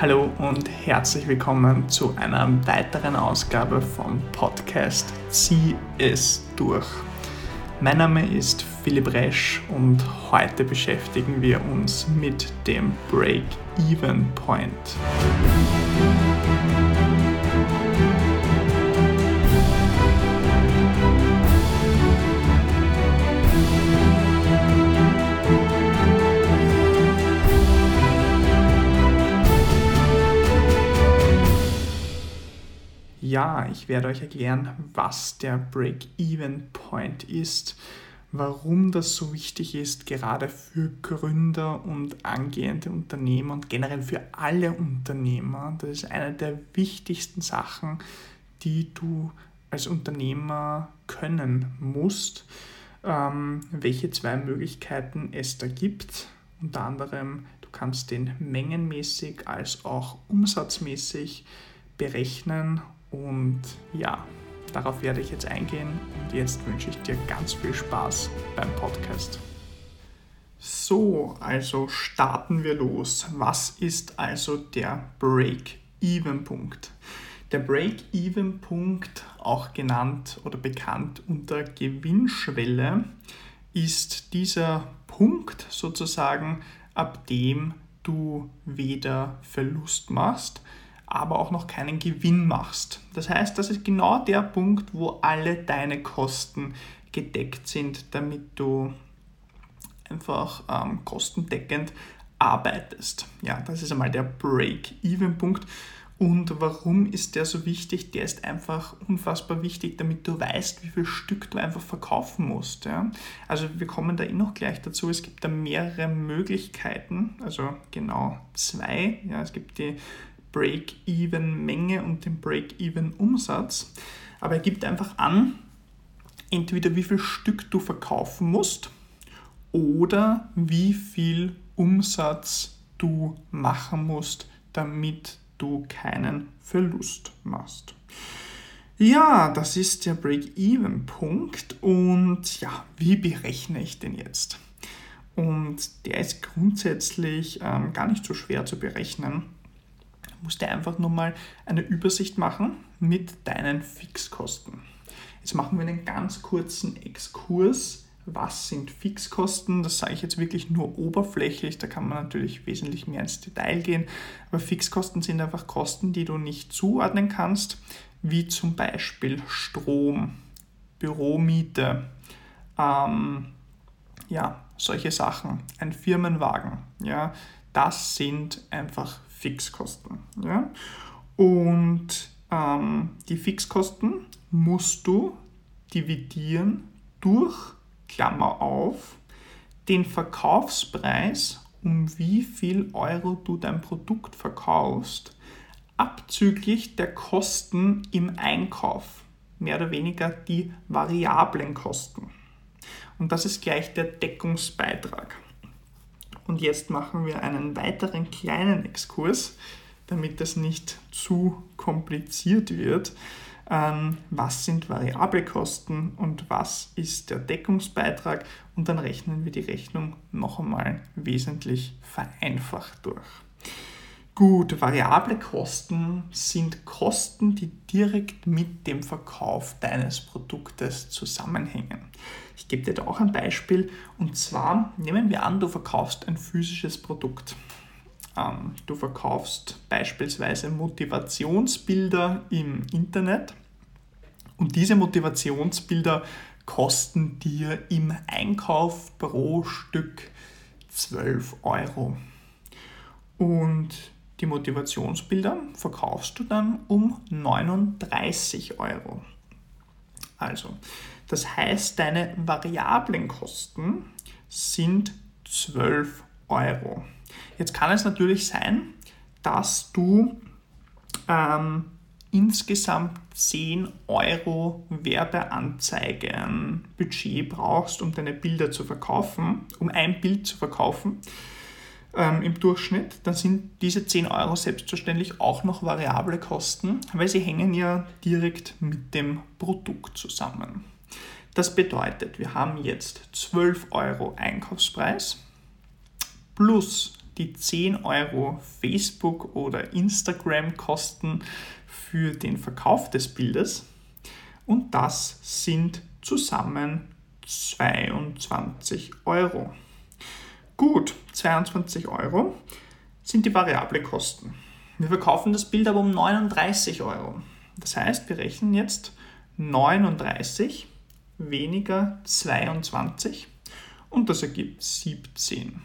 Hallo und herzlich willkommen zu einer weiteren Ausgabe vom Podcast Zieh es durch. Mein Name ist Philipp Resch und heute beschäftigen wir uns mit dem Break-Even Point. Ja, ich werde euch erklären, was der Break-Even Point ist, warum das so wichtig ist, gerade für Gründer und angehende Unternehmer und generell für alle Unternehmer. Das ist eine der wichtigsten Sachen, die du als Unternehmer können musst. Ähm, welche zwei Möglichkeiten es da gibt. Unter anderem, du kannst den mengenmäßig als auch umsatzmäßig berechnen und ja, darauf werde ich jetzt eingehen und jetzt wünsche ich dir ganz viel Spaß beim Podcast. So, also starten wir los. Was ist also der Break-Even-Punkt? Der Break-Even-Punkt, auch genannt oder bekannt unter Gewinnschwelle, ist dieser Punkt sozusagen, ab dem du weder Verlust machst, aber auch noch keinen Gewinn machst. Das heißt, das ist genau der Punkt, wo alle deine Kosten gedeckt sind, damit du einfach ähm, kostendeckend arbeitest. Ja, das ist einmal der Break-Even-Punkt. Und warum ist der so wichtig? Der ist einfach unfassbar wichtig, damit du weißt, wie viel Stück du einfach verkaufen musst. Ja? Also wir kommen da eh noch gleich dazu. Es gibt da mehrere Möglichkeiten, also genau zwei. Ja? Es gibt die Break-Even-Menge und den Break-Even-Umsatz. Aber er gibt einfach an, entweder wie viel Stück du verkaufen musst oder wie viel Umsatz du machen musst, damit du keinen Verlust machst. Ja, das ist der Break-Even-Punkt und ja, wie berechne ich den jetzt? Und der ist grundsätzlich ähm, gar nicht so schwer zu berechnen musst du einfach nur mal eine Übersicht machen mit deinen Fixkosten. Jetzt machen wir einen ganz kurzen Exkurs. Was sind Fixkosten? Das sage ich jetzt wirklich nur oberflächlich, da kann man natürlich wesentlich mehr ins Detail gehen. Aber Fixkosten sind einfach Kosten, die du nicht zuordnen kannst, wie zum Beispiel Strom, Büromiete, ähm, ja, solche Sachen, ein Firmenwagen, ja, das sind einfach Fixkosten. Ja? Und ähm, die Fixkosten musst du dividieren durch, Klammer auf, den Verkaufspreis, um wie viel Euro du dein Produkt verkaufst, abzüglich der Kosten im Einkauf, mehr oder weniger die variablen Kosten. Und das ist gleich der Deckungsbeitrag. Und jetzt machen wir einen weiteren kleinen Exkurs, damit das nicht zu kompliziert wird. Ähm, was sind variable Kosten und was ist der Deckungsbeitrag? Und dann rechnen wir die Rechnung noch einmal wesentlich vereinfacht durch. Gut, variable Kosten sind Kosten, die direkt mit dem Verkauf deines Produktes zusammenhängen. Ich gebe dir da auch ein Beispiel und zwar nehmen wir an, du verkaufst ein physisches Produkt. Ähm, du verkaufst beispielsweise Motivationsbilder im Internet und diese Motivationsbilder kosten dir im Einkauf pro Stück 12 Euro. Und die Motivationsbilder verkaufst du dann um 39 Euro. Also, das heißt, deine variablen Kosten sind 12 Euro. Jetzt kann es natürlich sein, dass du ähm, insgesamt 10 Euro Werbeanzeigen-Budget brauchst, um deine Bilder zu verkaufen, um ein Bild zu verkaufen ähm, im Durchschnitt, dann sind diese 10 Euro selbstverständlich auch noch variable Kosten, weil sie hängen ja direkt mit dem Produkt zusammen. Das bedeutet, wir haben jetzt 12 Euro Einkaufspreis plus die die 10 Euro Facebook- oder Instagram-Kosten für den Verkauf des Bildes und das sind zusammen 22 Euro. Gut, 22 Euro sind die variable Kosten. Wir verkaufen das Bild aber um 39 Euro. Das heißt, wir rechnen jetzt 39 weniger 22 und das ergibt 17.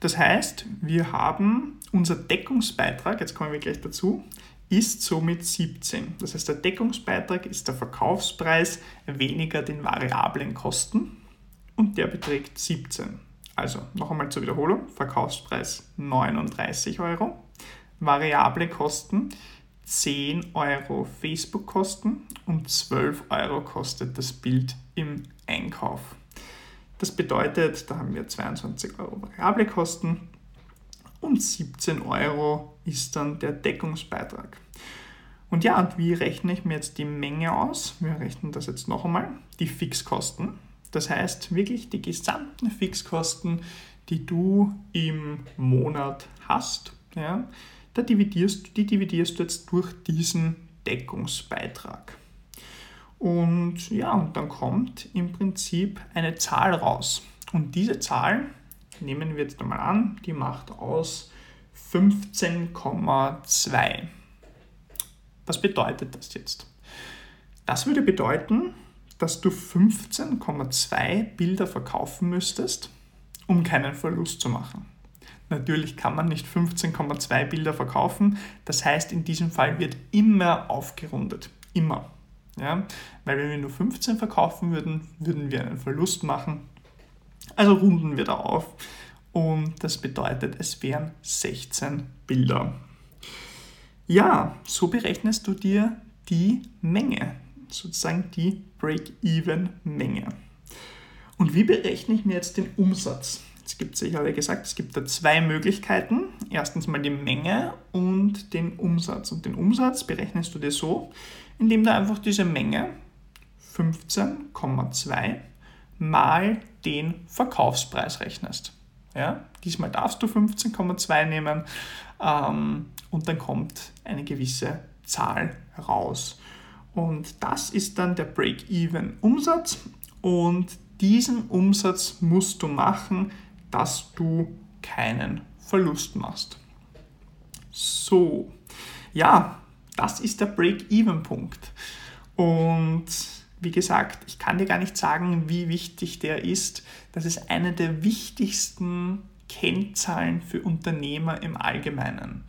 Das heißt, wir haben unser Deckungsbeitrag, jetzt kommen wir gleich dazu, ist somit 17. Das heißt, der Deckungsbeitrag ist der Verkaufspreis weniger den variablen Kosten und der beträgt 17. Also noch einmal zur Wiederholung, Verkaufspreis 39 Euro, variable Kosten 10 Euro Facebook-Kosten und 12 Euro kostet das Bild im Einkauf. Das bedeutet, da haben wir 22 Euro variable Kosten und 17 Euro ist dann der Deckungsbeitrag. Und ja, und wie rechne ich mir jetzt die Menge aus? Wir rechnen das jetzt noch einmal. Die Fixkosten. Das heißt wirklich die gesamten Fixkosten, die du im Monat hast, ja, da dividierst, die dividierst du jetzt durch diesen Deckungsbeitrag. Und ja, und dann kommt im Prinzip eine Zahl raus. Und diese Zahl, nehmen wir jetzt einmal an, die macht aus 15,2. Was bedeutet das jetzt? Das würde bedeuten, dass du 15,2 Bilder verkaufen müsstest, um keinen Verlust zu machen. Natürlich kann man nicht 15,2 Bilder verkaufen. Das heißt, in diesem Fall wird immer aufgerundet. Immer. Ja? Weil wenn wir nur 15 verkaufen würden, würden wir einen Verlust machen. Also runden wir da auf und das bedeutet, es wären 16 Bilder. Ja, so berechnest du dir die Menge, sozusagen die Break-Even-Menge. Und wie berechne ich mir jetzt den Umsatz? Es gibt, ich habe gesagt, es gibt da zwei Möglichkeiten. Erstens mal die Menge und den Umsatz. Und den Umsatz berechnest du dir so, indem du einfach diese Menge 15,2 mal den Verkaufspreis rechnest. Ja? Diesmal darfst du 15,2 nehmen ähm, und dann kommt eine gewisse Zahl raus. Und das ist dann der Break-Even-Umsatz und diesen Umsatz musst du machen, dass du keinen Verlust machst. So, ja, das ist der Break-Even-Punkt. Und wie gesagt, ich kann dir gar nicht sagen, wie wichtig der ist. Das ist eine der wichtigsten Kennzahlen für Unternehmer im Allgemeinen.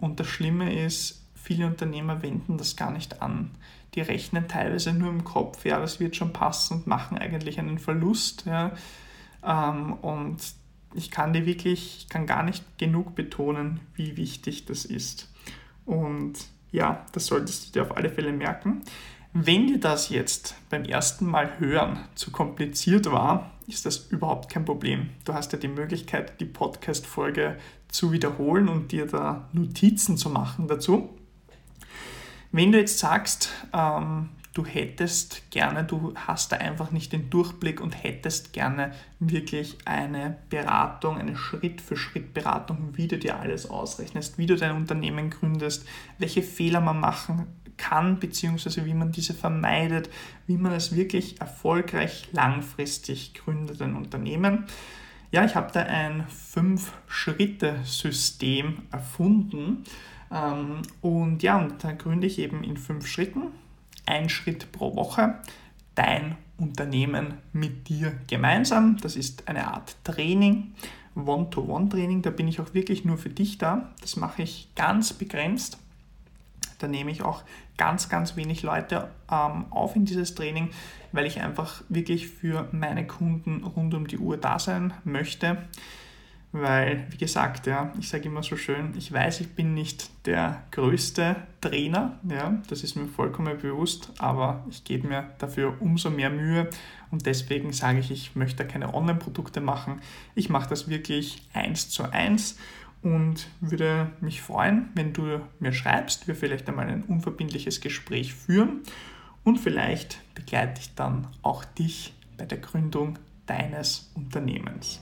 Und das Schlimme ist, viele Unternehmer wenden das gar nicht an. Die rechnen teilweise nur im Kopf, ja, das wird schon passen und machen eigentlich einen Verlust. Ja. Ähm, und ich kann dir wirklich, ich kann gar nicht genug betonen, wie wichtig das ist. Und ja, das solltest du dir auf alle Fälle merken. Wenn dir das jetzt beim ersten Mal hören zu kompliziert war, ist das überhaupt kein Problem. Du hast ja die Möglichkeit, die Podcast-Folge zu wiederholen und dir da Notizen zu machen dazu. Wenn du jetzt sagst, ähm, du hättest gerne, du hast da einfach nicht den Durchblick und hättest gerne wirklich eine Beratung, eine Schritt-für-Schritt-Beratung, wie du dir alles ausrechnest, wie du dein Unternehmen gründest, welche Fehler man machen kann, beziehungsweise wie man diese vermeidet, wie man es wirklich erfolgreich langfristig gründet, ein Unternehmen. Ja, ich habe da ein Fünf-Schritte-System erfunden. Ähm, und ja, und da gründe ich eben in fünf Schritten ein Schritt pro Woche dein Unternehmen mit dir gemeinsam. Das ist eine Art Training, One-to-One-Training. Da bin ich auch wirklich nur für dich da. Das mache ich ganz begrenzt. Da nehme ich auch ganz, ganz wenig Leute ähm, auf in dieses Training, weil ich einfach wirklich für meine Kunden rund um die Uhr da sein möchte weil, wie gesagt, ja, ich sage immer so schön, ich weiß, ich bin nicht der größte Trainer, ja, das ist mir vollkommen bewusst, aber ich gebe mir dafür umso mehr Mühe und deswegen sage ich, ich möchte keine Online-Produkte machen. Ich mache das wirklich eins zu eins und würde mich freuen, wenn du mir schreibst, wir vielleicht einmal ein unverbindliches Gespräch führen und vielleicht begleite ich dann auch dich bei der Gründung deines Unternehmens.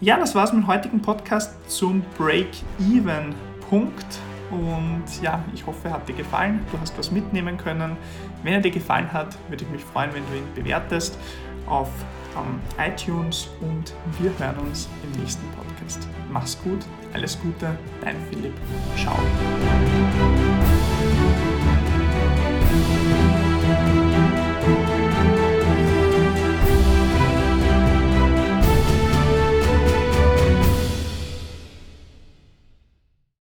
Ja, das war es mit dem heutigen Podcast zum Break-Even-Punkt. Und ja, ich hoffe, er hat dir gefallen. Du hast was mitnehmen können. Wenn er dir gefallen hat, würde ich mich freuen, wenn du ihn bewertest auf um, iTunes und wir hören uns im nächsten Podcast. Mach's gut, alles Gute, dein Philipp. Ciao.